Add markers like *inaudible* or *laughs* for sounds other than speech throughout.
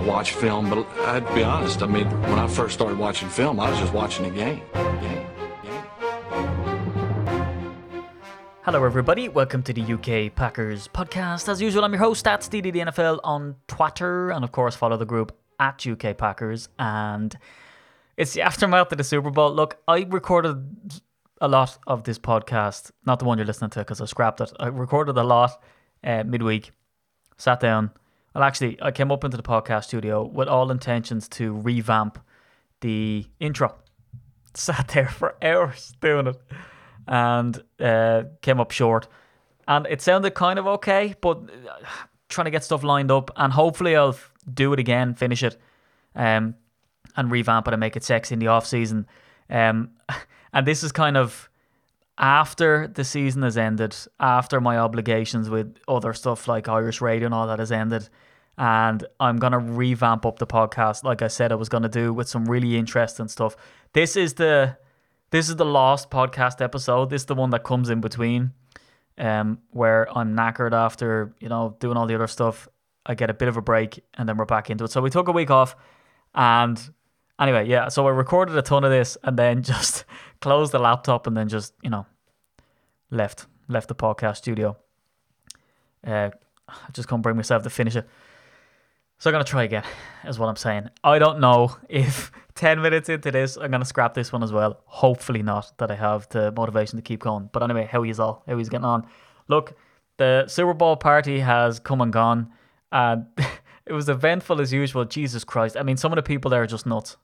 I watch film, but I'd be honest. I mean, when I first started watching film, I was just watching the game. Hello, everybody. Welcome to the UK Packers podcast. As usual, I'm your host at NFL on Twitter, and of course, follow the group at UK Packers. And it's the aftermath of the Super Bowl. Look, I recorded a lot of this podcast, not the one you're listening to because I scrapped it. I recorded a lot uh, midweek, sat down. Well, actually, I came up into the podcast studio with all intentions to revamp the intro. *laughs* Sat there for hours doing it and uh, came up short. And it sounded kind of okay, but uh, trying to get stuff lined up, and hopefully I'll do it again, finish it, um, and revamp it and make it sexy in the off season. Um, *laughs* and this is kind of after the season has ended, after my obligations with other stuff like Irish radio and all that has ended. And I'm going to revamp up the podcast, like I said I was going to do, with some really interesting stuff. This is the this is the last podcast episode. This is the one that comes in between, um, where I'm knackered after you know doing all the other stuff. I get a bit of a break, and then we're back into it. So we took a week off, and anyway, yeah. So I recorded a ton of this, and then *laughs* just closed the laptop, and then just you know left left the podcast studio. Uh, I just can't bring myself to finish it. So I'm gonna try again, is what I'm saying. I don't know if *laughs* ten minutes into this I'm gonna scrap this one as well. Hopefully not. That I have the motivation to keep going. But anyway, how he's all, how he's getting on. Look, the Super Bowl party has come and gone, and *laughs* it was eventful as usual. Jesus Christ! I mean, some of the people there are just nuts.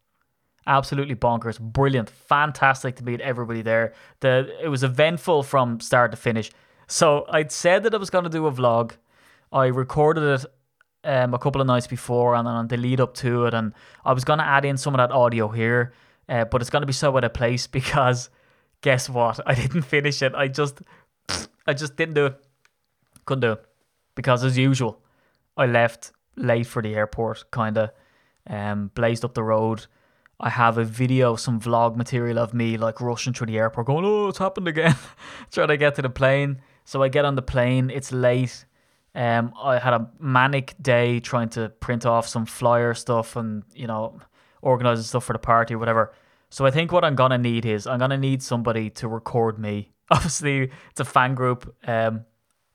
Absolutely bonkers, brilliant, fantastic to meet everybody there. The it was eventful from start to finish. So I'd said that I was going to do a vlog. I recorded it um, a couple of nights before and then on the lead up to it. And I was going to add in some of that audio here, uh, but it's going to be so out of place *laughs* because guess what? I didn't finish it. I just, I just didn't do it. Couldn't do it because as usual, I left late for the airport, kind of, um, blazed up the road. I have a video, some vlog material of me like rushing through the airport, going, "Oh, it's happened again!" *laughs* Trying to get to the plane. So I get on the plane. It's late. Um, I had a manic day trying to print off some flyer stuff and you know organizing stuff for the party, or whatever. So I think what I'm gonna need is I'm gonna need somebody to record me. *laughs* Obviously, it's a fan group. Um,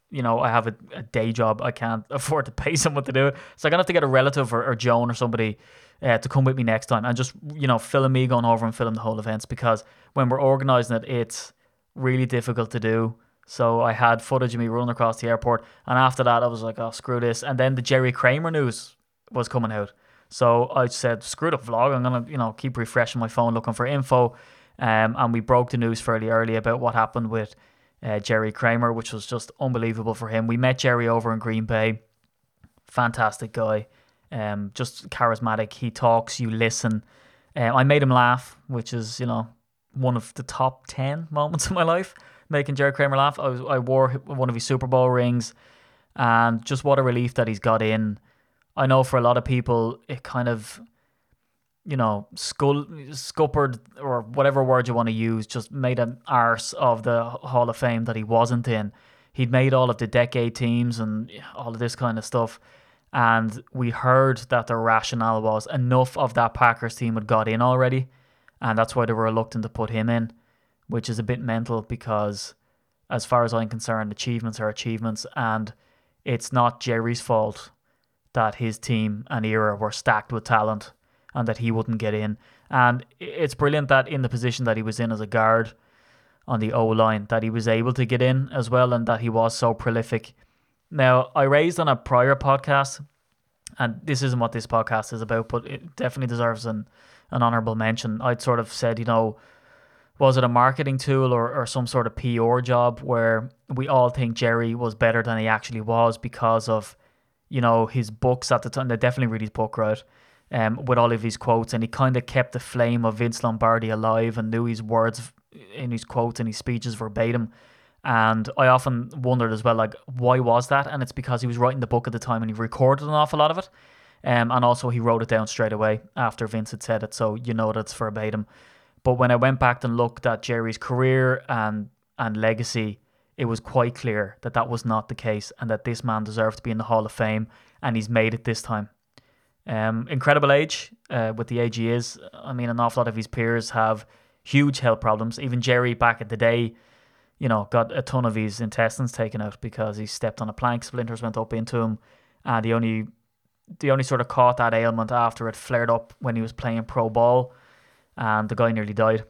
you know, I have a, a, day job. I can't *laughs* afford to pay someone to do it. So I'm gonna have to get a relative or, or Joan or somebody uh, to come with me next time and just you know film me going over and film the whole events because when we're organizing it, it's really difficult to do. So I had footage of me running across the airport, and after that, I was like, "Oh, screw this!" And then the Jerry Kramer news was coming out, so I said, "Screw the vlog! I'm gonna, you know, keep refreshing my phone looking for info." Um, and we broke the news fairly early about what happened with uh, Jerry Kramer, which was just unbelievable for him. We met Jerry over in Green Bay, fantastic guy, um, just charismatic. He talks, you listen. Uh, I made him laugh, which is you know one of the top ten *laughs* moments of my life making Jerry Kramer laugh. I, was, I wore one of his Super Bowl rings, and just what a relief that he's got in. I know for a lot of people, it kind of, you know, skull, scuppered or whatever word you want to use, just made an arse of the Hall of Fame that he wasn't in. He'd made all of the decade teams and all of this kind of stuff. And we heard that the rationale was enough of that Packers team had got in already. And that's why they were reluctant to put him in which is a bit mental because, as far as I'm concerned, achievements are achievements, and it's not Jerry's fault that his team and era were stacked with talent and that he wouldn't get in. And it's brilliant that in the position that he was in as a guard on the O line, that he was able to get in as well and that he was so prolific. Now, I raised on a prior podcast, and this isn't what this podcast is about, but it definitely deserves an, an honorable mention. I'd sort of said, you know, was it a marketing tool or, or some sort of PR job where we all think Jerry was better than he actually was because of, you know, his books at the time. They definitely read his book, right? Um, with all of his quotes, and he kind of kept the flame of Vince Lombardi alive and knew his words in his quotes and his speeches verbatim. And I often wondered as well, like, why was that? And it's because he was writing the book at the time and he recorded an awful lot of it. Um, and also he wrote it down straight away after Vince had said it, so you know that's verbatim. But when I went back and looked at Jerry's career and and legacy, it was quite clear that that was not the case and that this man deserved to be in the Hall of Fame and he's made it this time. Um, incredible age uh, with the age he is. I mean, an awful lot of his peers have huge health problems. Even Jerry back at the day, you know, got a ton of his intestines taken out because he stepped on a plank, splinters went up into him, and he only the only sort of caught that ailment after it flared up when he was playing pro ball, and the guy nearly died.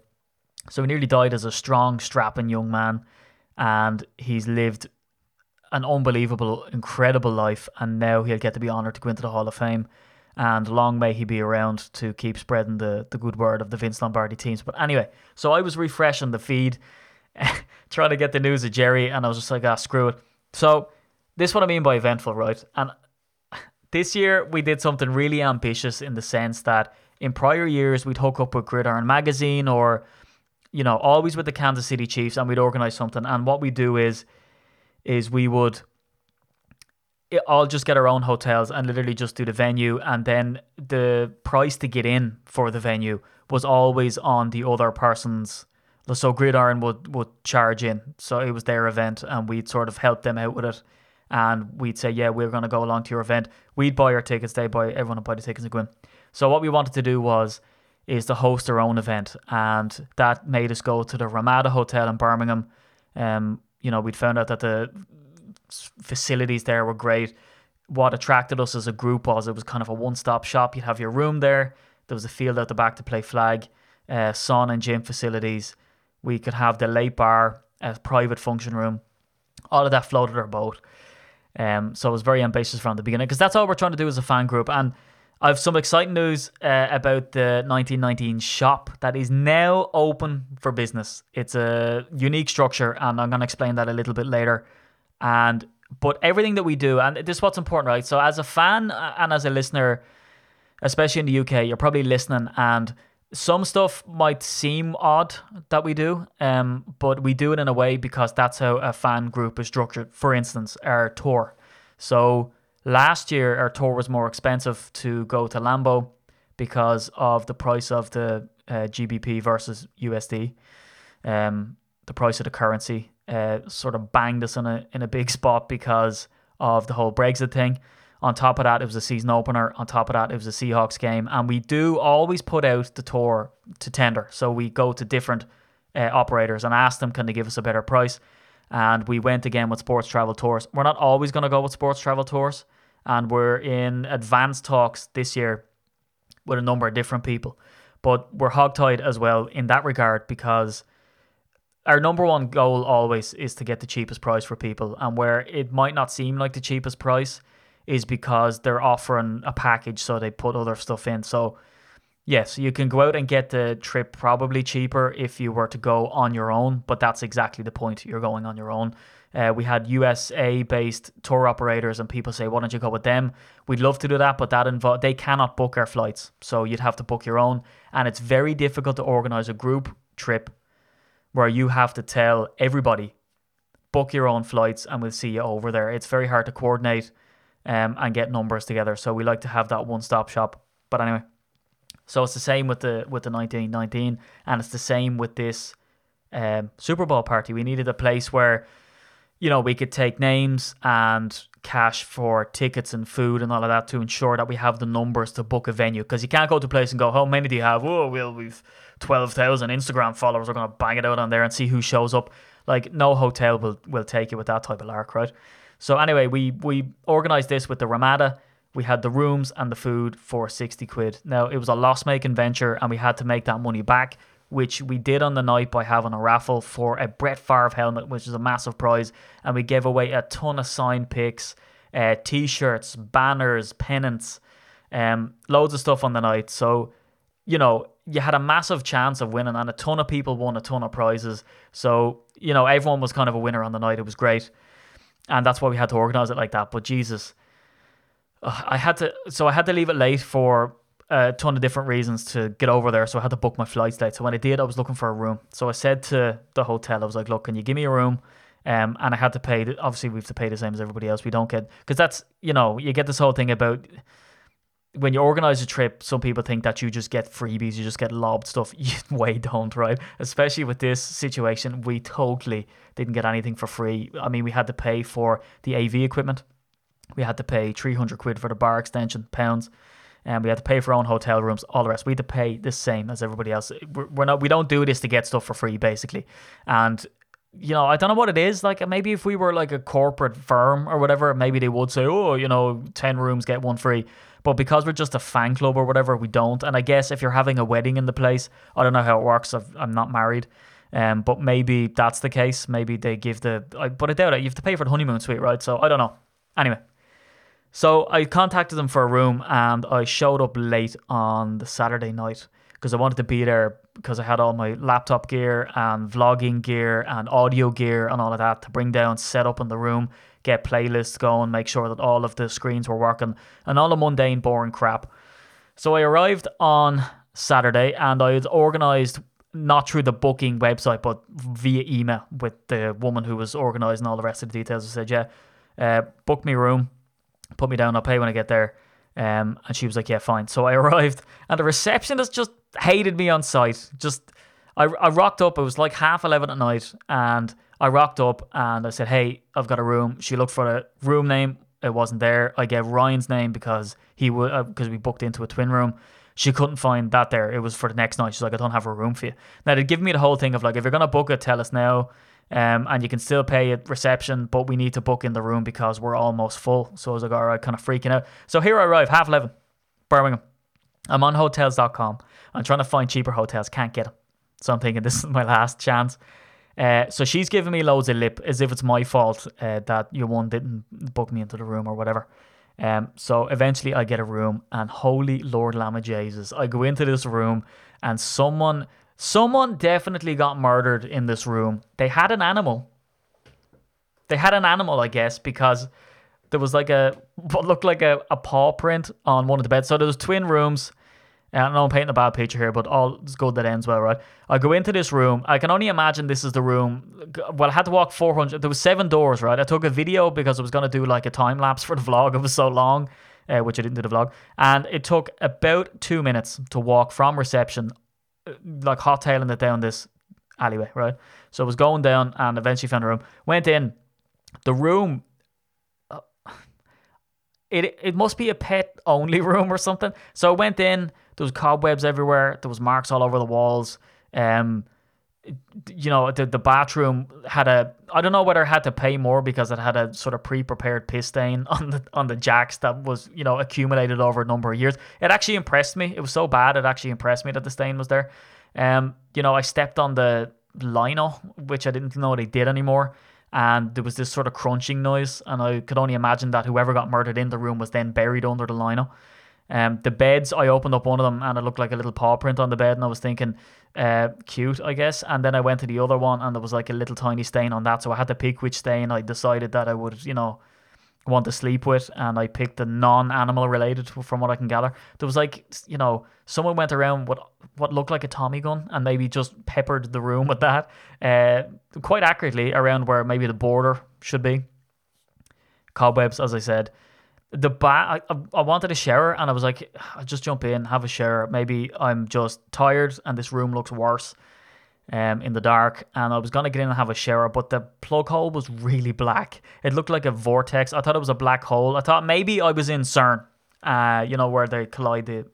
So he nearly died as a strong, strapping young man, and he's lived an unbelievable, incredible life, and now he'll get to be honoured to go into the Hall of Fame. And long may he be around to keep spreading the, the good word of the Vince Lombardi teams. But anyway, so I was refreshing the feed, *laughs* trying to get the news of Jerry, and I was just like, ah, screw it. So this is what I mean by eventful, right? And *laughs* this year we did something really ambitious in the sense that in prior years we'd hook up with Gridiron Magazine or, you know, always with the Kansas City Chiefs, and we'd organize something. And what we do is, is we would all just get our own hotels and literally just do the venue and then the price to get in for the venue was always on the other person's so gridiron would would charge in so it was their event and we'd sort of help them out with it and we'd say yeah we're going to go along to your event we'd buy our tickets they buy everyone would buy the tickets and go in so what we wanted to do was is to host our own event and that made us go to the ramada hotel in birmingham um you know we'd found out that the facilities there were great. What attracted us as a group was it was kind of a one stop shop. You'd have your room there. There was a field out the back to play flag, uh, sauna and gym facilities. We could have the late bar, a private function room. All of that floated our boat. Um, so it was very ambitious from the beginning because that's all we're trying to do as a fan group. And I have some exciting news uh, about the 1919 shop that is now open for business. It's a unique structure, and I'm going to explain that a little bit later. And but everything that we do, and this is what's important, right? So as a fan and as a listener, especially in the UK, you're probably listening and some stuff might seem odd that we do, um, but we do it in a way because that's how a fan group is structured. For instance, our tour. So last year, our tour was more expensive to go to Lambeau because of the price of the uh, GBP versus USD, um, the price of the currency uh, sort of banged us in a in a big *laughs* spot because of the whole Brexit thing. On top of that, it was a season opener. On top of that, it was a Seahawks game, and we do always put out the tour to tender. So we go to different uh, operators and ask them, can they give us a better price? And we went again with Sports Travel Tours. We're not always going to go with Sports Travel Tours, and we're in advanced talks this year with a number of different people. But we're hogtied as well in that regard because our number one goal always is to get the cheapest price for people and where it might not seem like the cheapest price is because they're offering a package so they put other stuff in. So yes you can go out and get the trip probably cheaper if you were to go on your own but that's exactly the point. You're going on your own. Uh, we had USA based tour operators and people say why don't you go with them? We'd love to do that but that involve they cannot book our flights so you'd have to book your own. And it's very difficult to organize a group trip where you have to tell everybody book your own flights and we'll see you over there. It's very hard to coordinate um, and get numbers together. So we like to have that one stop shop. But anyway, so it's the same with the with the 1919 and it's the same with this um, Super Bowl party. We needed a place where you know we could take names and cash for tickets and food and all of that to ensure that we have the numbers to book a venue because you can't go to a place and go how many do you have oh well we've 12,000 Instagram followers are going to bang it out on there and see who shows up. Like, no hotel will, will take it with that type of lark, right? So, anyway, we, we organized this with the Ramada. We had the rooms and the food for 60 quid. Now, it was a loss making venture and we had to make that money back, which we did on the night by having a raffle for a Brett Favre helmet, which is a massive prize. And we gave away a ton of signed picks, uh, t shirts, banners, pennants, um, loads of stuff on the night. So, you know, you had a massive chance of winning, and a ton of people won a ton of prizes. So you know everyone was kind of a winner on the night. It was great, and that's why we had to organize it like that. But Jesus, I had to. So I had to leave it late for a ton of different reasons to get over there. So I had to book my flights late. So when I did, I was looking for a room. So I said to the hotel, I was like, "Look, can you give me a room?" Um, and I had to pay. Obviously, we have to pay the same as everybody else. We don't get because that's you know you get this whole thing about when you organize a trip, some people think that you just get freebies, you just get lobbed stuff. *laughs* You way don't, right? Especially with this situation, we totally didn't get anything for free. I mean, we had to pay for the AV equipment. We had to pay 300 quid for the bar extension, pounds. and we had to pay for our own hotel rooms, all the rest. We had to pay the same as everybody else. We're, not, we don't do this to get stuff for free, basically. And you know, I don't know what it is. Like maybe if we were like a corporate firm or whatever, maybe they would say, oh, you know, ten rooms get one free. But because we're just a fan club or whatever, we don't. And I guess if you're having a wedding in the place, I don't know how it works. i am not married. Um, but maybe that's the case. Maybe they give the. I, but I doubt it. You have to pay for the honeymoon suite, right? So I don't know. Anyway, so I contacted them for a room and I showed up late on the Saturday night because I wanted to be there because I had all my laptop gear and vlogging gear and audio gear and all of that to bring down, set up in the room, get playlists going, make sure that all of the screens were working, and all the mundane, boring crap. So I arrived on Saturday and I had organized not through the booking website but via email with the woman who was organizing all the rest of the details. I said, Yeah, uh, book me room, put me down, I'll pay when I get there. Um, and she was like, Yeah, fine. So I *laughs* arrived and the receptionist just hated me on site. Just I, I rocked up. It was like half eleven at night, and I rocked up and I said, "Hey, I've got a room." She looked for the room name. It wasn't there. I gave Ryan's name because he would because uh, we booked into a twin room. She couldn't find that there. It was for the next night. She's like, "I don't have a room for you." Now they'd given me the whole thing of like, if you're gonna book it, tell us now. Um, and you can still pay at reception, but we need to book in the room because we're almost full. So I was like, all right, kind of freaking out. So here I arrive, half 11, Birmingham. I'm on hotels.com. I'm trying to find cheaper hotels, can't get them. So I'm thinking this is my last chance. Uh, so she's giving me loads of lip as if it's my fault uh, that your one didn't book me into the room or whatever. Um, so eventually I get a room, and holy Lord Lamb Jesus, I go into this room, and someone, someone definitely got murdered in this room. They had an animal. They had an animal, I guess, because there was like a what looked like a, a paw print on one of the beds. So there was twin rooms. I know I'm painting a bad picture here, but all is good that ends well, right? I go into this room. I can only imagine this is the room. Well, I had to walk 400. There was seven doors, right? I took a video because I was going to do like a time lapse for the *laughs* vlog. It was so long, uh, which I didn't do the vlog. And it took about two minutes to walk from reception, uh, like hot tailing it down this alleyway, right? So I was going down and eventually found a room. Went in. The room uh, *sighs* it it must be a pet only *laughs* room or something. So I went in. There was cobwebs everywhere. There was marks all over the walls. Um, you know, the the bathroom had a I don't know whether it had to pay more because it had a sort of pre-prepared piss stain *laughs* on the on the jacks that was you know accumulated over a number of years. It actually impressed me. It was so bad it actually impressed me that the stain was there. Um, you know, I stepped on the lino, which I didn't know they did anymore, and there was this sort of crunching noise, and I could only imagine that whoever got murdered in the room was then buried under the lino. Um, the beds, I opened up one of them and it looked like a little paw print on the bed, and I was thinking, uh, cute, I guess. And then I went to the other one, and there was like a little tiny stain on that, so I had to pick which stain I decided that I would, you know, want to sleep with, and I picked the non-animal related, from what I can gather. There was like, you know, someone went around what what looked like a Tommy gun, and maybe just peppered the room with that, uh, quite accurately around where maybe the border should be. Cobwebs, as I said the bath, I, I wanted a shower and I was like, I'll just jump in, have a shower. Maybe I'm just tired and this room looks worse um, in the dark. And I was to get in and have a shower, but the plug hole was really black. It looked like a vortex. I thought it was a black hole. I thought maybe I was in CERN, uh, you know, where they collide the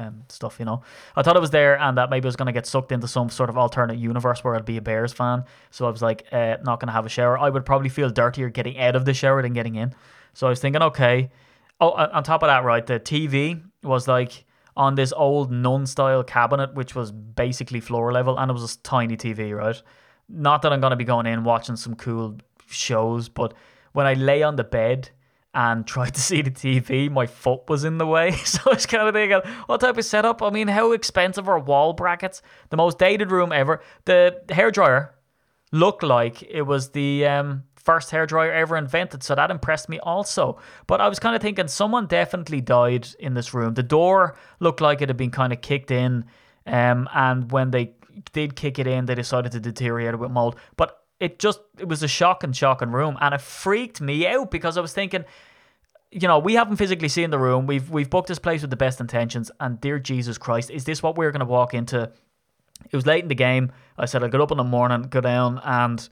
um, stuff, you know. I thought it was there and that maybe I was going to get sucked into some sort of alternate universe where I'd be a Bears fan. So I was like, uh, not going to have a shower. I would probably feel dirtier getting out of the shower than getting in. So I was thinking, okay. Oh, on top of that, right, the TV was like on this old nun style cabinet, which was basically floor level, and it was a tiny TV, right? Not that I'm going to be going in watching some cool shows, but when I lay on the bed and *laughs* tried to see the TV, my foot was in the way. *laughs* So I was kind of thinking, what type of setup? I mean, how expensive are wall brackets? The most dated room ever. The hairdryer looked like it was the um, first hairdryer ever invented, so that impressed me also. But I was kind of thinking someone definitely died in this room. The door looked like it had been kind of kicked in, um, and when they did kick it in, they decided to deteriorate it with mold. But it just it was a shocking, shocking room, and it freaked me out because I was thinking. You know, we haven't physically seen the room. We've we've booked this place with the best intentions, and dear Jesus Christ, is this what we're going to walk into? It was late in the game. I said I'd get up in the morning, go down, and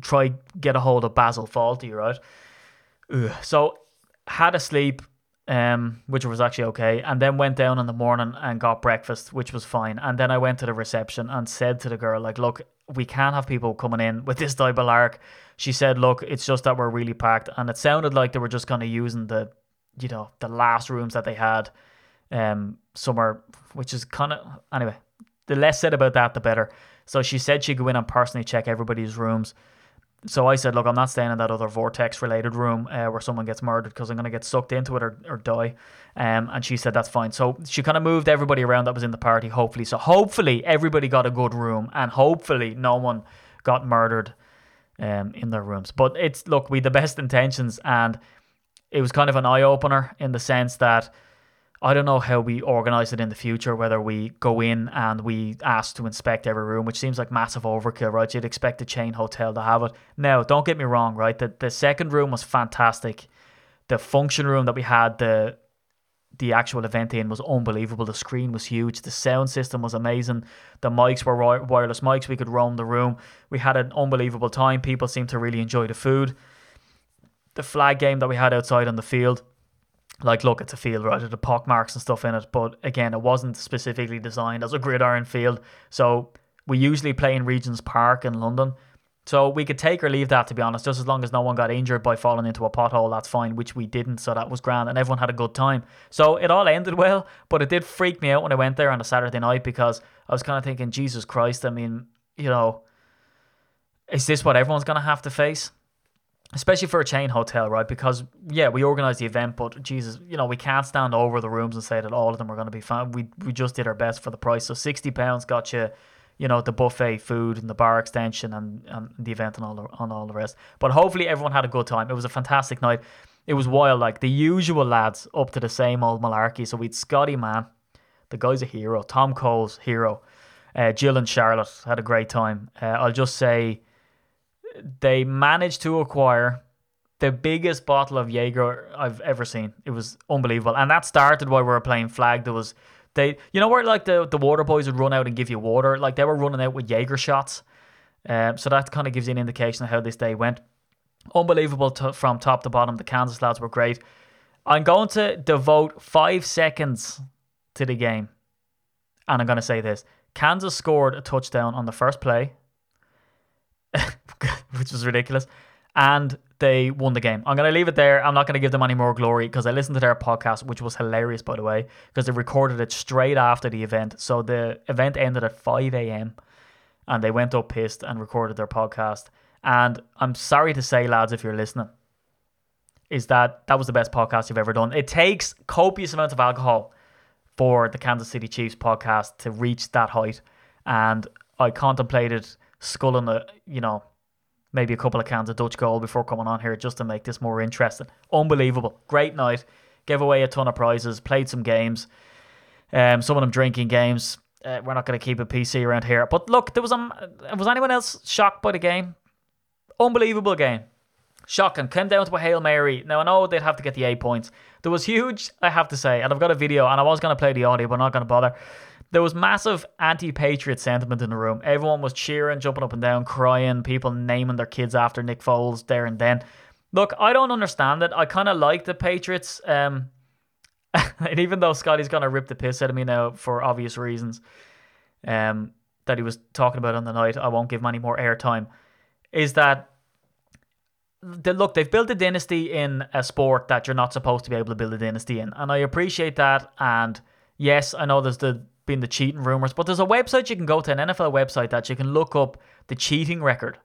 try get a hold of Basil Fawlty, right? Ugh. So had a sleep, um, which was actually okay, and then went down in the morning and got breakfast, which was fine. And then I went to the reception and said to the girl, like, look, we can't have people coming in with this type of. She said, look, it's just that we're really packed, and it sounded like they were just kind of using the, you know, the last rooms that they had, um, somewhere, which is kind of anyway. The less said about that, the better. So she said she'd go in and personally check everybody's rooms so I said, look, I'm not staying in that other vortex related room uh, where someone gets murdered because I'm going to get sucked into it or, or die. Um, and she said, that's fine. So she kind of moved everybody around that was in the party, hopefully. So hopefully everybody got a good room and hopefully no one got murdered um, in their rooms. But it's, look, we the best intentions and it was kind of an eye opener in the sense that I don't know how we organize it in the future, whether we go in and we ask to inspect every room, which seems like massive overkill, right? You'd expect a chain hotel to have it. Now, don't get me wrong, right? The, the second room was fantastic. The function room that we had, the the actual event in was unbelievable. The screen was huge. The sound system was amazing. The mics were wireless mics. We could roam the room. We had an unbelievable time. People seemed to really enjoy the food. The flag game that we had outside on the field like look it's a field right? The pock marks and stuff in it but again it wasn't specifically designed as a gridiron field. So we usually play in regent's park in london. So we could take or leave that to be honest. Just as long as no one got injured by falling into a pothole that's fine which we didn't so that was grand and everyone had a good time. So it all ended *laughs* well but it did freak me out when i went there on a saturday night because i was kind of thinking jesus christ i mean you know is this what everyone's going to have to face especially for a chain hotel, right? Because yeah, we organized the event, but Jesus, you know, we can't stand over the rooms and say that all of them are going to be fine. We we just did our best for the price. So sixty pounds got you, you know, the buffet food and the bar extension and, and the event and all the, on all the rest. But hopefully everyone had a good time. It was a fantastic night. It was wild, like the usual lads up to the same old malarkey. So we'd Scotty man, the guy's a hero. Tom Cole's hero. Uh, Jill and Charlotte had a great time. Uh, I'll just say they managed to acquire the biggest bottle of Jaeger I've ever seen. It was unbelievable, and that started while we were playing flag. There was they, you know, where like the the water boys would run out and give you water, like they were running out with Jaeger shots. Um, so that kind of gives you an indication of how this day went. Unbelievable to, from top to bottom. The Kansas lads were great. I'm going to devote five seconds to the game, and I'm going to say this: Kansas scored a touchdown on the first play *laughs* *laughs* which was ridiculous. And they won the game. I'm going to leave it there. I'm not going to give them any more glory because I listened to their podcast, which was hilarious, by the way, because they recorded it straight after the event. So the event ended at 5 a.m. and they went up pissed and recorded their podcast. And I'm sorry to say, lads, if you're listening, is that that was the best podcast you've ever done. It takes copious amounts of alcohol for the Kansas City Chiefs podcast to reach that height. And I contemplated sculling a, you know, maybe a couple of cans of Dutch Gold before coming on here just to make this more interesting. Unbelievable. Great night. Gave away a ton of prizes, played some games. Um, some of them drinking games. Uh, we're not going to keep a PC around here. But look, there was um, was anyone else shocked by the game? Unbelievable game. Shocking. Came down to a Hail Mary. Now, I know they'd have to get the eight points. There was huge, I have to say, and I've got a video, and I was going to play the audio, but I'm not going to bother. There was massive anti-patriot sentiment in the room. Everyone was cheering, jumping up and down, crying. People naming their kids after Nick Foles there and then. Look, I don't understand it. I kind of like the Patriots. Um, *laughs* and even though Scotty's gonna rip the piss out of me now for obvious reasons, um, that he was talking about on the night, I won't give him any more airtime. Is that look, they've built a dynasty in a sport that you're not supposed to be able to build a dynasty in, and I appreciate that. And yes, I know there's the been the cheating rumors, but there's a website you can go to, an NFL website that you can look up the cheating record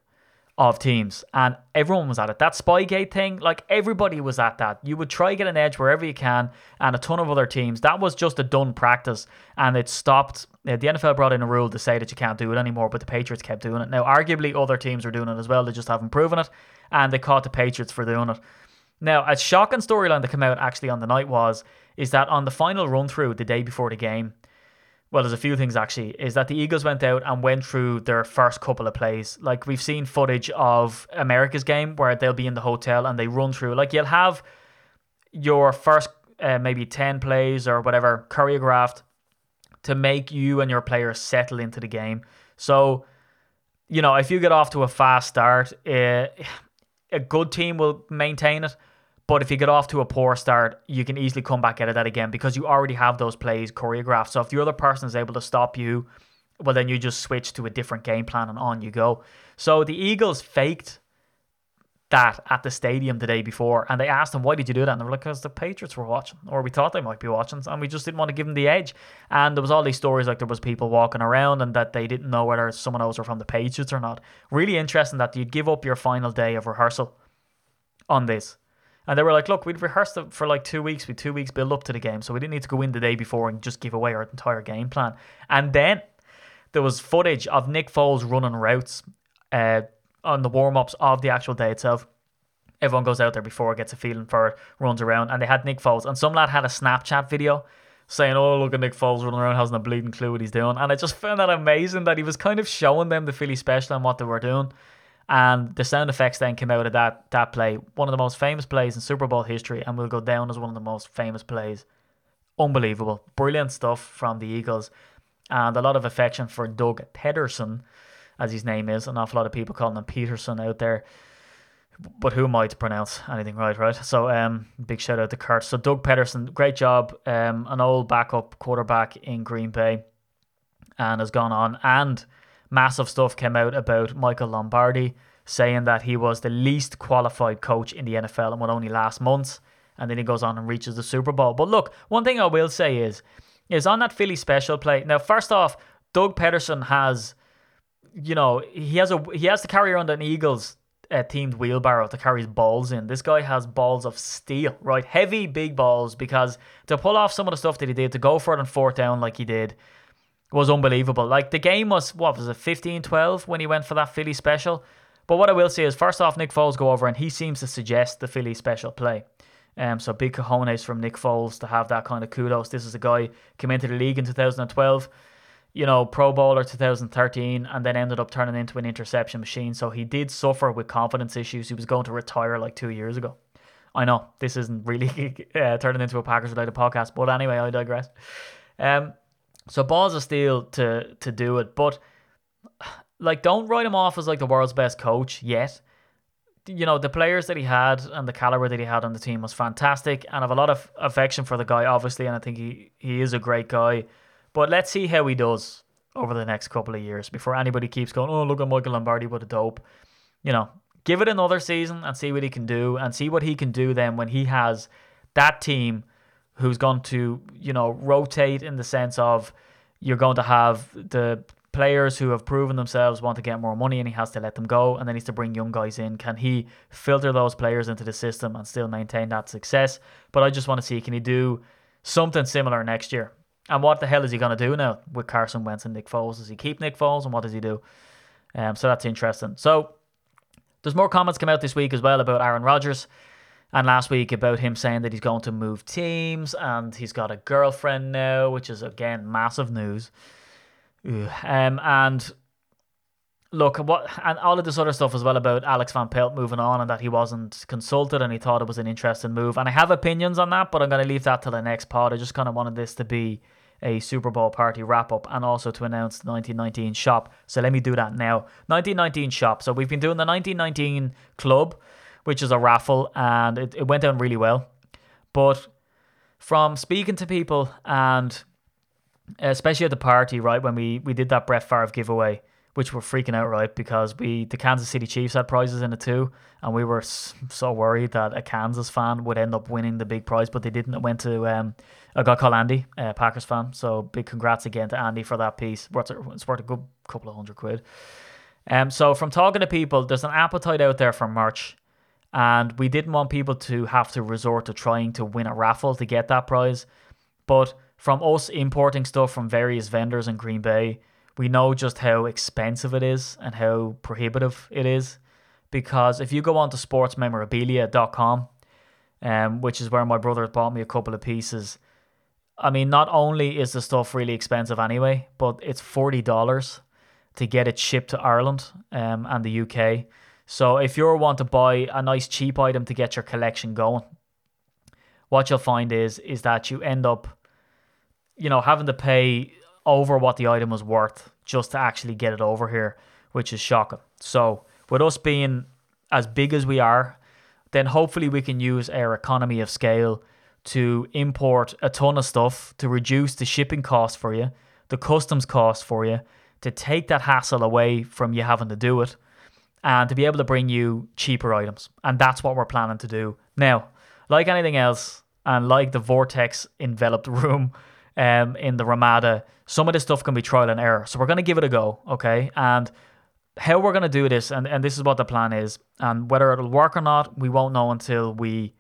of teams, and everyone was at it. That Spygate thing, like everybody was at that. You would try get an edge wherever you can, and a ton of other teams. That was just a done practice, and it stopped. Uh, the NFL brought in a rule to say that you can't do it anymore, but the Patriots kept doing it. Now, arguably, other teams are doing it as well. They just haven't proven it, and they caught the Patriots for doing it. Now, a shocking storyline that came out actually on the night was is that on the final run through the day before the game, well, there's a few things actually. Is that the Eagles went out and went through their first couple of plays. Like we've seen footage of America's game where they'll be in the hotel and they run through. Like you'll have your first uh, maybe 10 plays or whatever choreographed to make you and your players settle into the game. So, you know, if you get off to a fast start, uh, a good team will maintain it. But if you get off to a poor start, you can easily come back out of that again because you already have those plays choreographed. So if the other person is able to stop you, well, then you just switch to a different game plan and on you go. So the Eagles faked that at the stadium the day before, and they asked them, "Why did you do that?" And they were like, "Because the Patriots were watching, or we thought they might be watching, and we just didn't want to give them the edge." And there was all these stories like there was people walking around and that they didn't know whether someone else were from the Patriots or not. Really interesting that you'd give up your final day of rehearsal on this. And they were like, look, we'd rehearsed it for like two weeks. We two weeks build up to the game, so we didn't need to go in the day before and just give away our entire game plan. And then there was footage of Nick Foles running routes uh, on the warm ups of the actual day itself. Everyone goes out there before, gets a feeling for it, runs around, and they had Nick Foles. And some lad had a Snapchat video saying, "Oh, look at Nick Foles running around, hasn't a bleeding clue what he's doing." And I just found that amazing that he was kind of showing them the Philly special and what they were doing. And the sound effects then came out of that that play, one of the most famous plays in Super Bowl history, and will go down as one of the most famous plays. Unbelievable, brilliant stuff from the Eagles, and a lot of affection for Doug Pederson, as his name is. An awful lot of people calling him Peterson out there but who am I to pronounce anything right, right? So, um, big shout out to Kurt. So, Doug Pederson, great job. Um, an old backup quarterback in Green Bay, and has gone on. And massive stuff came out about Michael Lombardi saying that he was the least qualified coach in the NFL and would only last months. And then he goes on and reaches the Super Bowl. But look, one thing I will say is, is on that Philly special play. Now, first off, Doug Pederson has, you know, he has a he has to carry around an Eagles uh, themed wheelbarrow to carry his balls in. This guy has balls of steel, right? Heavy, big balls because to pull off some of the stuff that he did, to go for it on fourth down like he did, was unbelievable. Like the game was, what was it, 15 12 when he went for that Philly special? But what I will say is, first off, Nick Foles go over and he seems to suggest the Philly special play. Um, so big cojones from Nick Foles to have that kind of kudos. This is a guy came into the league in 2012 you know, Pro Bowler 2013, and then ended up turning into an interception machine. So he did suffer with confidence issues. He was going to retire like two years ago. I know this isn't really *laughs* uh, turning into a Packers related podcast, but anyway, I digress. Um, so balls of steel to to do it, but like don't write him off as like the world's best coach yet. You know the players that he had and the caliber that he had on the team was fantastic, and I have a lot of affection for the guy, obviously, and I think he he is a great guy. But let's see how he does over the next couple of years before anybody keeps going, oh, look at Michael Lombardi, what a dope. You know, give it another season and see what he can do and see what he can do then when he has that team who's going to, you know, rotate in the sense of you're going to have the players who have proven themselves want to get more money and he has to let them go and then he's to bring young guys in. Can he filter those players into the system and still maintain that success? But I just want to see can he do something similar next year? And what the hell is he going to do now with Carson Wentz and Nick Foles? Does he keep Nick Foles and what does he do? Um, so that's interesting. So there's more comments come out this week as well about Aaron Rodgers. And last week about him saying that he's going to move teams and he's got a girlfriend now, which is again massive news. Um, and look, what and all of this other stuff as well about Alex Van Pelt moving on and that he wasn't consulted and he thought it was an interesting move. And I have opinions on that, but I'm going to leave that till the next pod. I just kind of wanted this to be a Super Bowl party wrap up and also to announce the 1919 shop. So let me do that now. 1919 shop. So we've been doing the 1919 club, which is a raffle, and it, it went down really well. But from speaking to people and especially at the party, right, when we, we did that Brett Favre giveaway, which were freaking out, right? Because we the Kansas City Chiefs had prizes in it too, and we were so worried that a Kansas fan would end up winning the big prize, but they didn't. It went to um, a guy called Andy, a Packers fan. So big congrats again to Andy for that piece. It's worth a good couple of hundred quid. Um, so from talking to people, there's an appetite out there for merch, and we didn't want people to have to resort to trying to win a raffle to get that prize, but from us importing stuff from various vendors in Green Bay we know just how expensive it is and how prohibitive it is. Because if you go on to sportsmemorabilia.com, um, which is where my brother bought me a couple of pieces, I mean, not only is the stuff really expensive anyway, but it's $40 to get it shipped to Ireland um, and the UK. So if you want to buy a nice cheap item to get your collection going, what you'll find is is that you end up, you know, having to pay over what the item was worth just to actually get it over here, which is shocking. So, with us being as big as we are, then hopefully we can use our economy of scale to import a ton of stuff to reduce the shipping cost for you, the customs cost for you, to take that hassle away from you having to do it, and to be able to bring you cheaper items. And that's what we're planning to do. Now, like anything else, and like the vortex enveloped *laughs* room um, in the Ramada, some of this stuff can be trial and error. So we're going to give it a go, okay? And how we're going to do this, and, and this is what the plan is, and whether it'll work or not, we won't know until we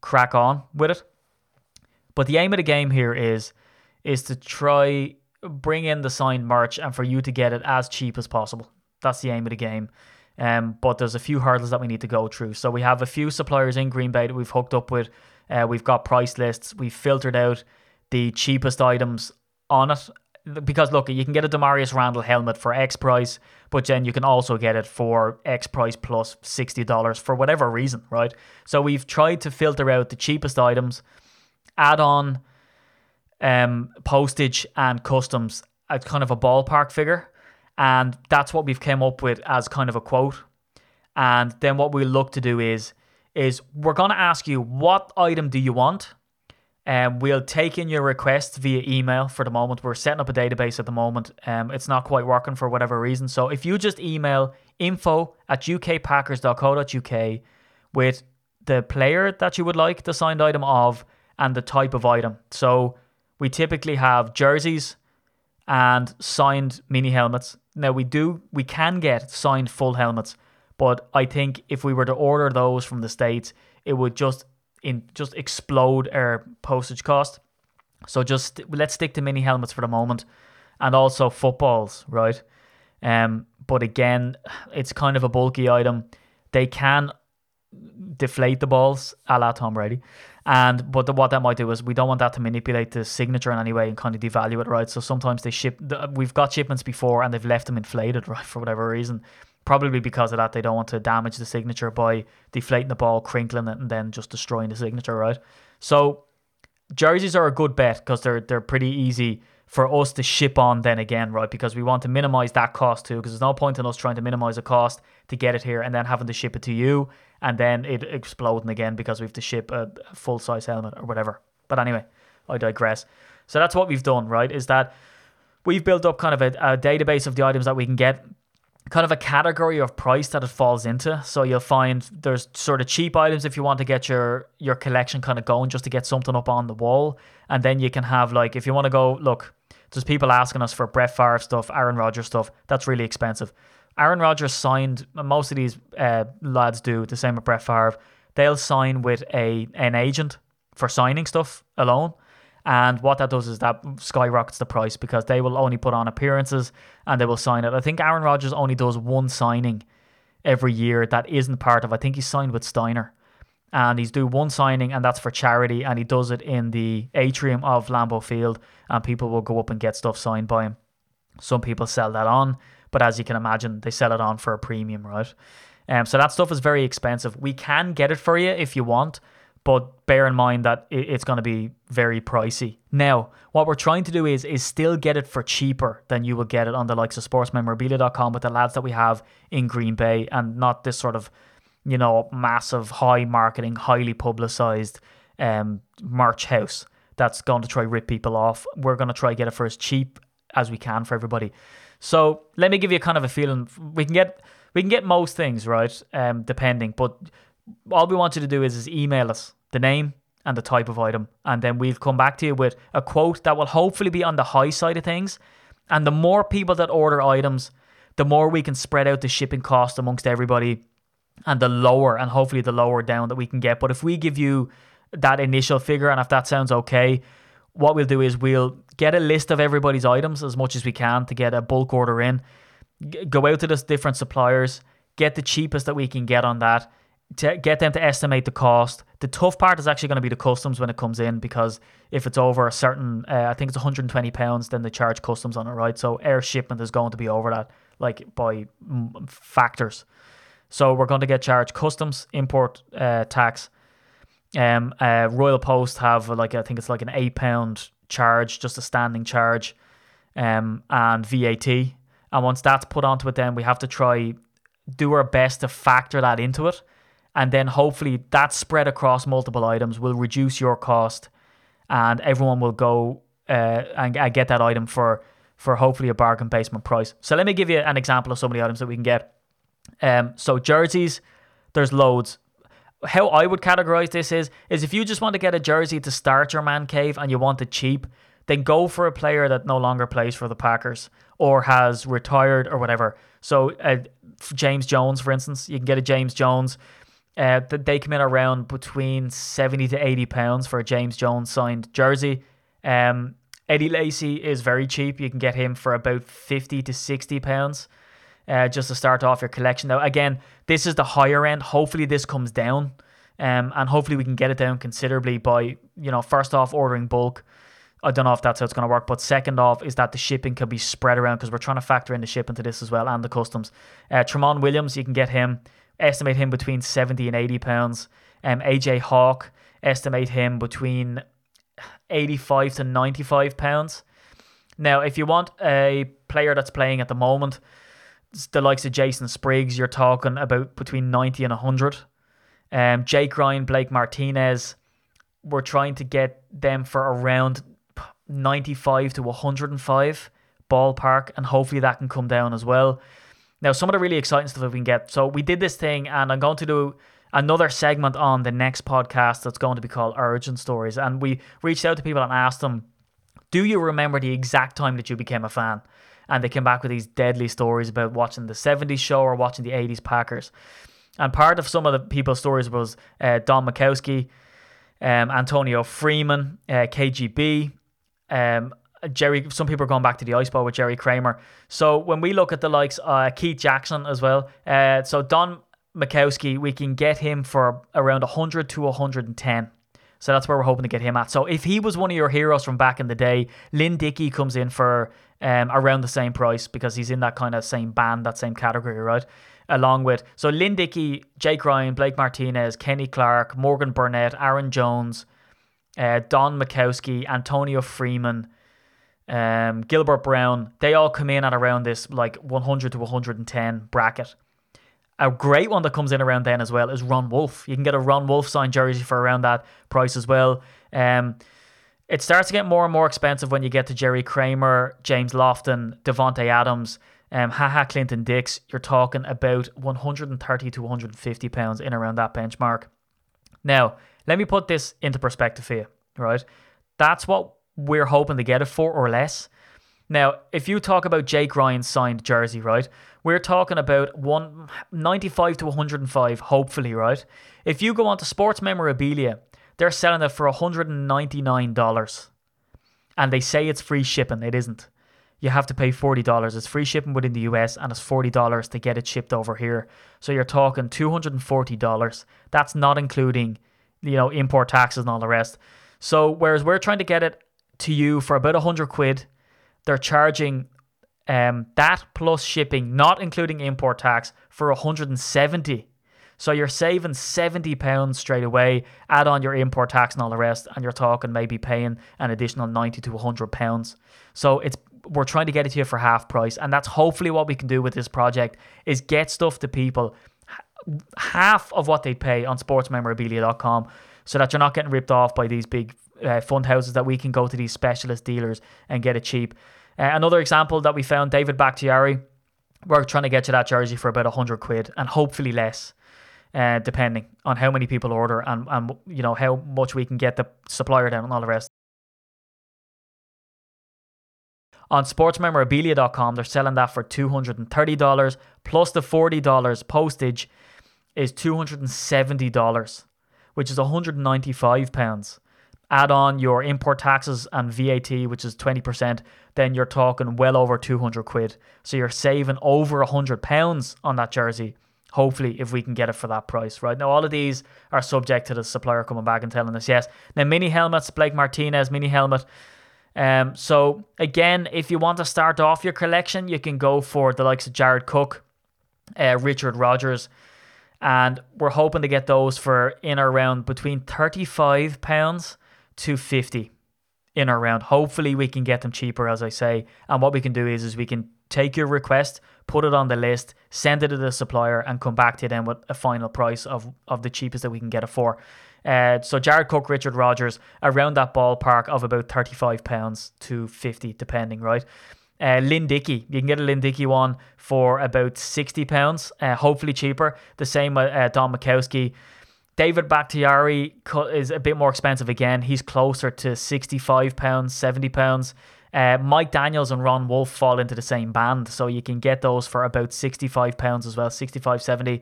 crack on with it. But the aim of the game here is is to try bring in the signed merch and for you to get it as cheap as possible. That's the aim of the game. Um, but there's a few hurdles that we need to go through. So we have a few suppliers in Green Bay that we've hooked up with. Uh, we've got price lists. We've filtered out the cheapest items on it because look, you can get a Damarious Randall helmet for X price, but then you can also get it for X price plus sixty dollars for whatever reason, right? So we've tried to filter out the cheapest items, add on um, postage and customs at kind of a ballpark figure, and that's what we've came up with as kind of a quote. And then what we look to do is is we're going to ask you what item do you want um, we'll take in your request via email for the moment. We're setting up a database at the moment. Um, it's not quite working for whatever reason. So if you just email info at ukpackers.co.uk with the player that you would like the signed item of and the type of item. So we typically have jerseys and signed mini helmets. Now we do we can get signed full helmets, but I think if we were to order those from the States, it would just in just explode our postage cost. So just let's stick to mini helmets for the moment, and also footballs, right? Um, but again, it's kind of a bulky item. They can deflate the balls, a la Tom Brady. And but the, what that might do is we don't want that to manipulate the signature in any way and kind of devalue it, right? So sometimes they ship. We've got shipments before and they've left them inflated, *laughs* right, for whatever reason. Probably because of that, they don't want to damage the signature by deflating the ball, crinkling it, and then just destroying the signature, right? So jerseys are a good bet because they're they're pretty easy for us to ship on then again, right? Because we want to minimize that cost too, because there's no point in us trying to minimize a cost to get it here and then having to ship it to you and then it exploding again because we have to ship a full size helmet or whatever. But anyway, I digress. So that's what we've done, right? Is that we've built up kind of a, a database of the items that we can get kind of a category of price that it falls into. So you'll find there's sort of cheap items if you want to get your your collection kind of going just to get something up on the wall. And then you can have like if you want to go look, there's people asking us for Brett Favre stuff, Aaron Rodgers stuff. That's really expensive. Aaron Rodgers signed most of these uh, lads do the same with Brett Favre. They'll sign with a an agent for signing stuff alone. And what that does is that skyrockets the price because they will only put on appearances and they will sign it. I think Aaron Rodgers only does one signing every year that isn't part of. I think he signed with Steiner, and he's do one signing and that's for charity, and he does it in the atrium of Lambeau Field, and people will go up and get stuff signed by him. Some people sell that on, but as you can imagine, they sell it on for a premium, right? Um, so that stuff is very expensive. We can get it for you if you want, but bear in mind that it's going to be very pricey. Now, what we're trying to do is is still get it for cheaper than you will get it on the likes of sportsmemorabilia.com with the lads that we have in Green Bay and not this sort of, you know, massive high marketing, highly publicized um, merch house that's going to try rip people off. We're going to try get it for as cheap as we can for everybody. So let me give you kind of a feeling. We can get we can get most things right, um, depending, but all we want you to do is, is email us the name and the type of item, and then we'll come back to you with a quote that will hopefully be on the high side of things. And the more people that order items, the more we can spread out the shipping cost amongst everybody, and the lower and hopefully the lower down that we can get. But if we give you that initial figure, and if that sounds okay, what we'll do is we'll get a list of everybody's items as much as we can to get a bulk order in. Go out to the different suppliers, get the cheapest that we can get on that to get them to estimate the cost. The tough part is actually going to be the customs when it comes in because if it's over a certain, uh, I think it's 120 pounds, then they charge customs on it, right? So air shipment is going to be over that, like by factors. So we're going to get charged customs, import uh, tax. Um, uh, Royal Post have like I think it's like an eight pound charge, just a standing charge, um, and VAT. And once that's put onto it, then we have to try do our best to factor that into it and then hopefully that spread across multiple items will reduce your cost, and everyone will go uh, and, and get that item for for hopefully a bargain basement price. So let me give you an example of some of the items that we can get. Um, so jerseys, there's loads. How I would categorize this is is if you just want to get a jersey to start your man cave and you want it cheap, then go for a player that no longer plays for the Packers or has retired or whatever. So uh, James Jones, for instance, you can get a James Jones. Uh, they come in around between seventy to eighty pounds for a James Jones signed jersey. Um, Eddie Lacy is very cheap. You can get him for about fifty to sixty pounds uh, just to start off your collection. Now, again, this is the higher end. Hopefully, this comes down, um, and hopefully we can get it down considerably by you know first off ordering bulk. I don't know if that's how it's going to work, but second off is that the shipping can be spread around because we're trying to factor in the shipping to this as well and the customs. Uh, Tramon Williams, you can get him, estimate him between 70 and 80 pounds. Um, AJ Hawk, estimate him between 85 to 95 pounds. Now, if you want a player that's playing at the moment, the likes of Jason Spriggs, you're talking about between 90 and 100. Um, Jake Ryan, Blake Martinez, we're trying to get them for around 95 to 105 ballpark, and hopefully that can come down as well. Now, some of the really exciting stuff that we can get. So, we did this thing, and I'm going to do another segment on the next podcast that's going to be called Origin Stories. And we reached out to people and asked them, Do you remember the exact time that you became a fan? And they came back with these deadly stories about watching the 70s show or watching the 80s Packers. And part of some of the people's stories was uh, Don Majkowski, um, Antonio Freeman, uh, KGB, um, Jerry. Some people are going back to the Ice Bowl with Jerry Kramer. So when we look at the likes, uh, Keith Jackson as well. Uh, so Don Majkowski, we can get him for around 100 to 110. So that's where we're hoping to get him at. So if he was one of your heroes from back in the day, Lynn Dickey comes in for um, around the same price because he's in that kind of same band, that same category, right? Along with so Lynn Dickey, Jake Ryan, Blake Martinez, Kenny Clark, Morgan Burnett, Aaron Jones, uh, Don Majkowski, Antonio Freeman, um, Gilbert Brown, they all come in at around this like 100 to 110 bracket. A great one that comes in around then as well is Ron Wolf. You can get a Ron Wolf signed jersey for around that price as well. Um, it starts to get more and more expensive when you get to Jerry Kramer, James Lofton, Davante Adams, um, Ha Ha Clinton Dix. You're talking about 130 to 150 pounds in around that benchmark. Now, let me put this into perspective here, right? That's what we're hoping to get it for or less. Now, if you talk about Jake Ryan's signed jersey, right? We're talking about one ninety-five to 105, hopefully, right? If you go on to sports memorabilia, they're selling it for $199. And they say it's free shipping. It isn't. You have to pay $40. It's free shipping within the US and it's $40 to get it shipped over here. So you're talking $240. That's not including, you know, import taxes and all the rest. So whereas we're trying to get it to you for about 100 quid, they're charging um, that plus shipping, not including import tax, for 170. So you're saving 70 pounds straight away, add on your import tax and all the rest, and you're talking maybe paying an additional 90 to 100 pounds. So it's we're trying to get it to you for half price, and that's hopefully what we can do with this project is get stuff to people half of what they pay on sportsmemorabilia.com so that you're not getting ripped off by these big uh, fund houses that we can go to these specialist dealers and get it cheap. Uh, another example that we found, David Bakhtiari, we're trying to get you that jersey for about 100 quid and hopefully less uh, depending on how many people order and, and you know how much we can get the supplier down and all the rest. On sportsmemorabilia.com, they're selling that for $230 plus the $40 postage is $270, which is £195. Add on your import taxes and VAT, which is 20%, then you're talking well over 200 quid. So you're saving over 100 pounds on that jersey hopefully if we can get it for that price right? Now all of these are subject to the supplier coming back and telling us yes. Now mini helmets blake martinez mini helmet. Um, so again if you want to start off your collection you can go for the likes of jared cook uh, richard rodgers and we're hoping to get those for in or around between 35 pounds to 50 in or around. Hopefully we can get them cheaper as i say. And what we can do is is we can take your request put it on the list, send it to the supplier, and come back to them with a final price of, of the cheapest that we can get it for. Uh, so Jared Cook, Richard Rodgers, around that ballpark of about £35 to 50 depending, right? Uh, Lynn Dickey, you can get a Lynn Dickey one for about £60, uh, hopefully cheaper. The same with uh, Don Majkowski. David Bakhtiari is a bit more expensive again. He's closer to £65, £70. Uh, Mike Daniels and Ron Wolf fall into the same band, so you can get those for about £65 as well, 65 70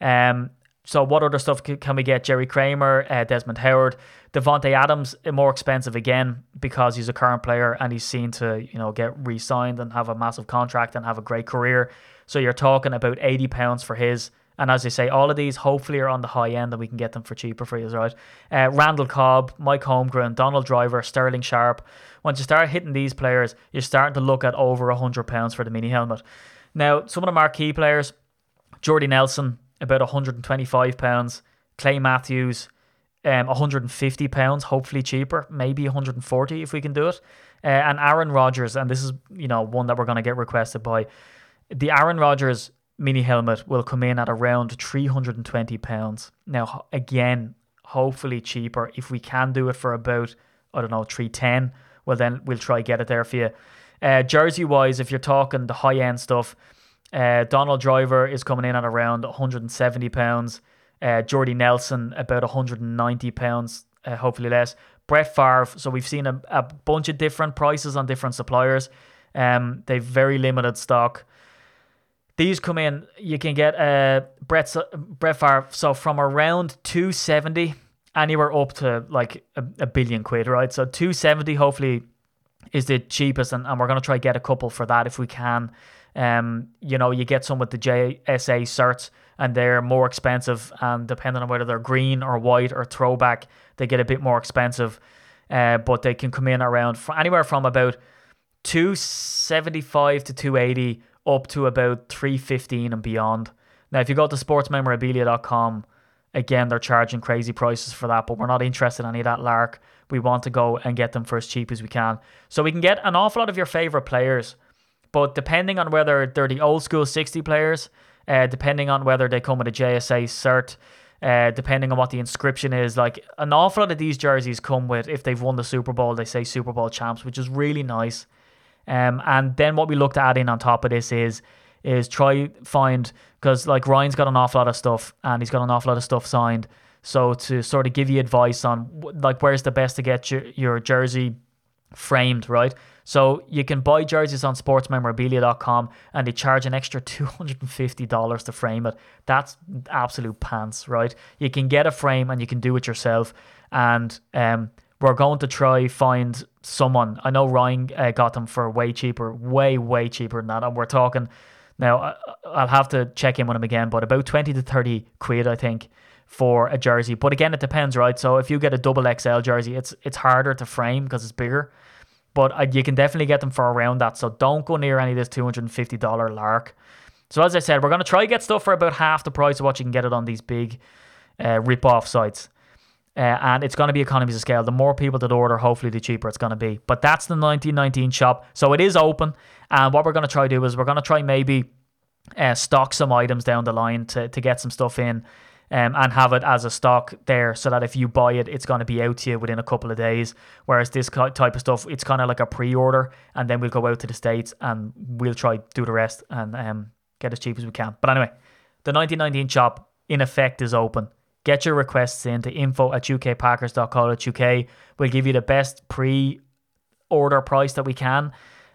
um, so what other stuff can we get? Jerry Kramer, uh, Desmond Howard, Davante Adams, uh, more expensive again because he's a current player and he's seen to you know get re-signed and have a massive contract and have a great career. So you're talking about eighty pounds for his. And as I say, all of these hopefully are on the high end and we can get them for cheaper for you, right? Uh, Randall Cobb, Mike Holmgren, Donald Driver, Sterling Sharpe. Once you start hitting these players, you're starting to look at over a £100 for the mini helmet. Now, some of the marquee players, Jordy Nelson, about 125 pounds. Clay Matthews, um, 150 pounds, hopefully cheaper, maybe 140 if we can do it. Uh, and Aaron Rodgers, and this is you know one that we're going to get requested by. The Aaron Rodgers mini helmet will come in at around 320 pounds. Now again, hopefully cheaper. If we can do it for about I don't know 310, well then we'll try get it there for you. Uh, jersey wise, if you're talking the high end stuff, uh, Donald Driver is coming in at around 170 pounds. Uh, Jordy Nelson about 190 pounds, uh, hopefully less. Brett Favre. So we've seen a, a bunch of different prices on different suppliers. Um, they've very limited stock. These come in. You can get uh Brett Brett Favre. So from around 270 anywhere up to like a, a billion quid, right? So 270 hopefully is the cheapest, and, and we're gonna try get a couple for that if we can. Um, you know, you get some with the JSA certs and they're more expensive. And depending on whether they're green or white or throwback, they get a bit more expensive. Uh, but they can come in around anywhere from about 275 to 280 up to about 315 and beyond. Now, if you go to sportsmemorabilia.com, again, they're charging crazy prices for that, but we're not interested in any of that lark. We want to go and get them for as cheap as we can. So we can get an awful lot of your favorite players but depending on whether they're the old school 60 players, uh, depending on whether they come with a JSA cert, uh, depending on what the inscription is, like an awful lot of these jerseys come with, if they've won the Super Bowl, they say Super Bowl champs, which is really nice. Um, and then what we look to add in on top of this is is try find because like Ryan's got an awful lot of stuff and he's got an awful lot of stuff signed. So to sort of give you advice on like where's the best to get your, your jersey framed, right? So you can buy jerseys on sportsmemorabilia.com and they charge an extra $250 to frame it. That's absolute pants, right? You can get a frame and you can do it yourself. And um, we're going to try find someone. I know Ryan uh, got them for way cheaper, way, way cheaper than that. And we're talking now, I'll have to check in with him again, but about 20 to 30 quid, I think for a jersey. But again, it depends, right? So if you get a double XL jersey, it's it's harder to frame because it's bigger but uh, you can definitely get them for around that. So don't go near any of this $250 lark. So as I said, we're going to try get stuff for about half the price of what you can get it on these big uh, rip-off sites. Uh, and it's going to be economies of scale. The more people that order, hopefully the cheaper it's going to be. But that's the 1919 shop. So it is open. And what we're going to try to do is we're going to try maybe uh, stock some items down the line to, to get some stuff in um, and have it as a stock there so that if you buy it, it's going to be out to you within a couple of days. Whereas this type of stuff, it's kind of like a pre order, and then we'll go out to the States and we'll try do the rest and um, get as cheap as we can. But anyway, the 1919 shop in effect is open. Get your requests in to info at ukpackers.co.uk. We'll give you the best pre order price that we can,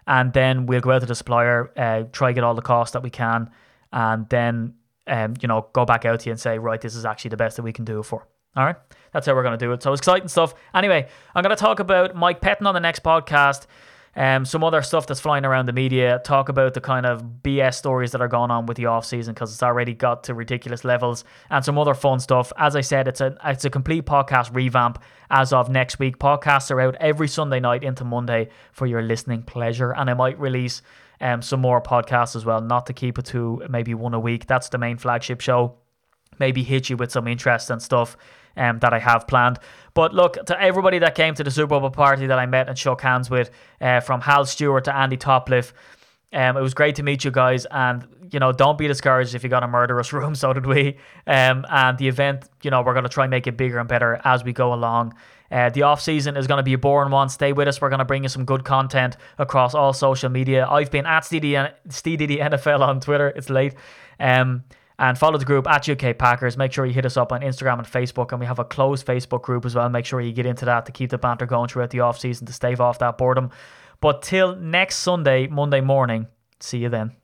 and then we'll go out to the supplier, uh, try get all the costs that we can, and then um, you know, go back out to you and say, right, this is actually the best that we can do for. All right, that's how we're going to do it. So exciting stuff. Anyway, I'm going to talk about Mike Pettine on the next podcast. Um, some other stuff that's flying around the media. Talk about the kind of BS stories that are going on with the off season because it's already got to ridiculous levels, and some other fun stuff. As I said, it's a it's a complete podcast revamp as of next week. Podcasts are out every Sunday night into Monday for your listening pleasure, and I might release um, some more podcasts as well, not to keep it to maybe one a week. That's the main flagship show. Maybe hit you with some interest and stuff um, that I have planned. But look, to everybody that came to the Super Bowl party that I met and shook hands with, uh, from Hal Stewart to Andy Topliff, Um, it was great to meet you guys, and you know, don't be discouraged if you got a murderous *laughs* room. So did we. Um, and the event, you know, we're gonna try and make it bigger and better as we go along. Uh, the off season is going to be a boring one. Stay with us. We're going to bring you some good content across all social media. I've been at STDD NFL on Twitter. It's late. Um, and follow the group at UK Packers. Make sure you hit us up on Instagram and Facebook, and we have a closed Facebook group as well. Make sure you get into that to keep the banter going throughout the off season to stave off that boredom. But till next Sunday, Monday morning, see you then.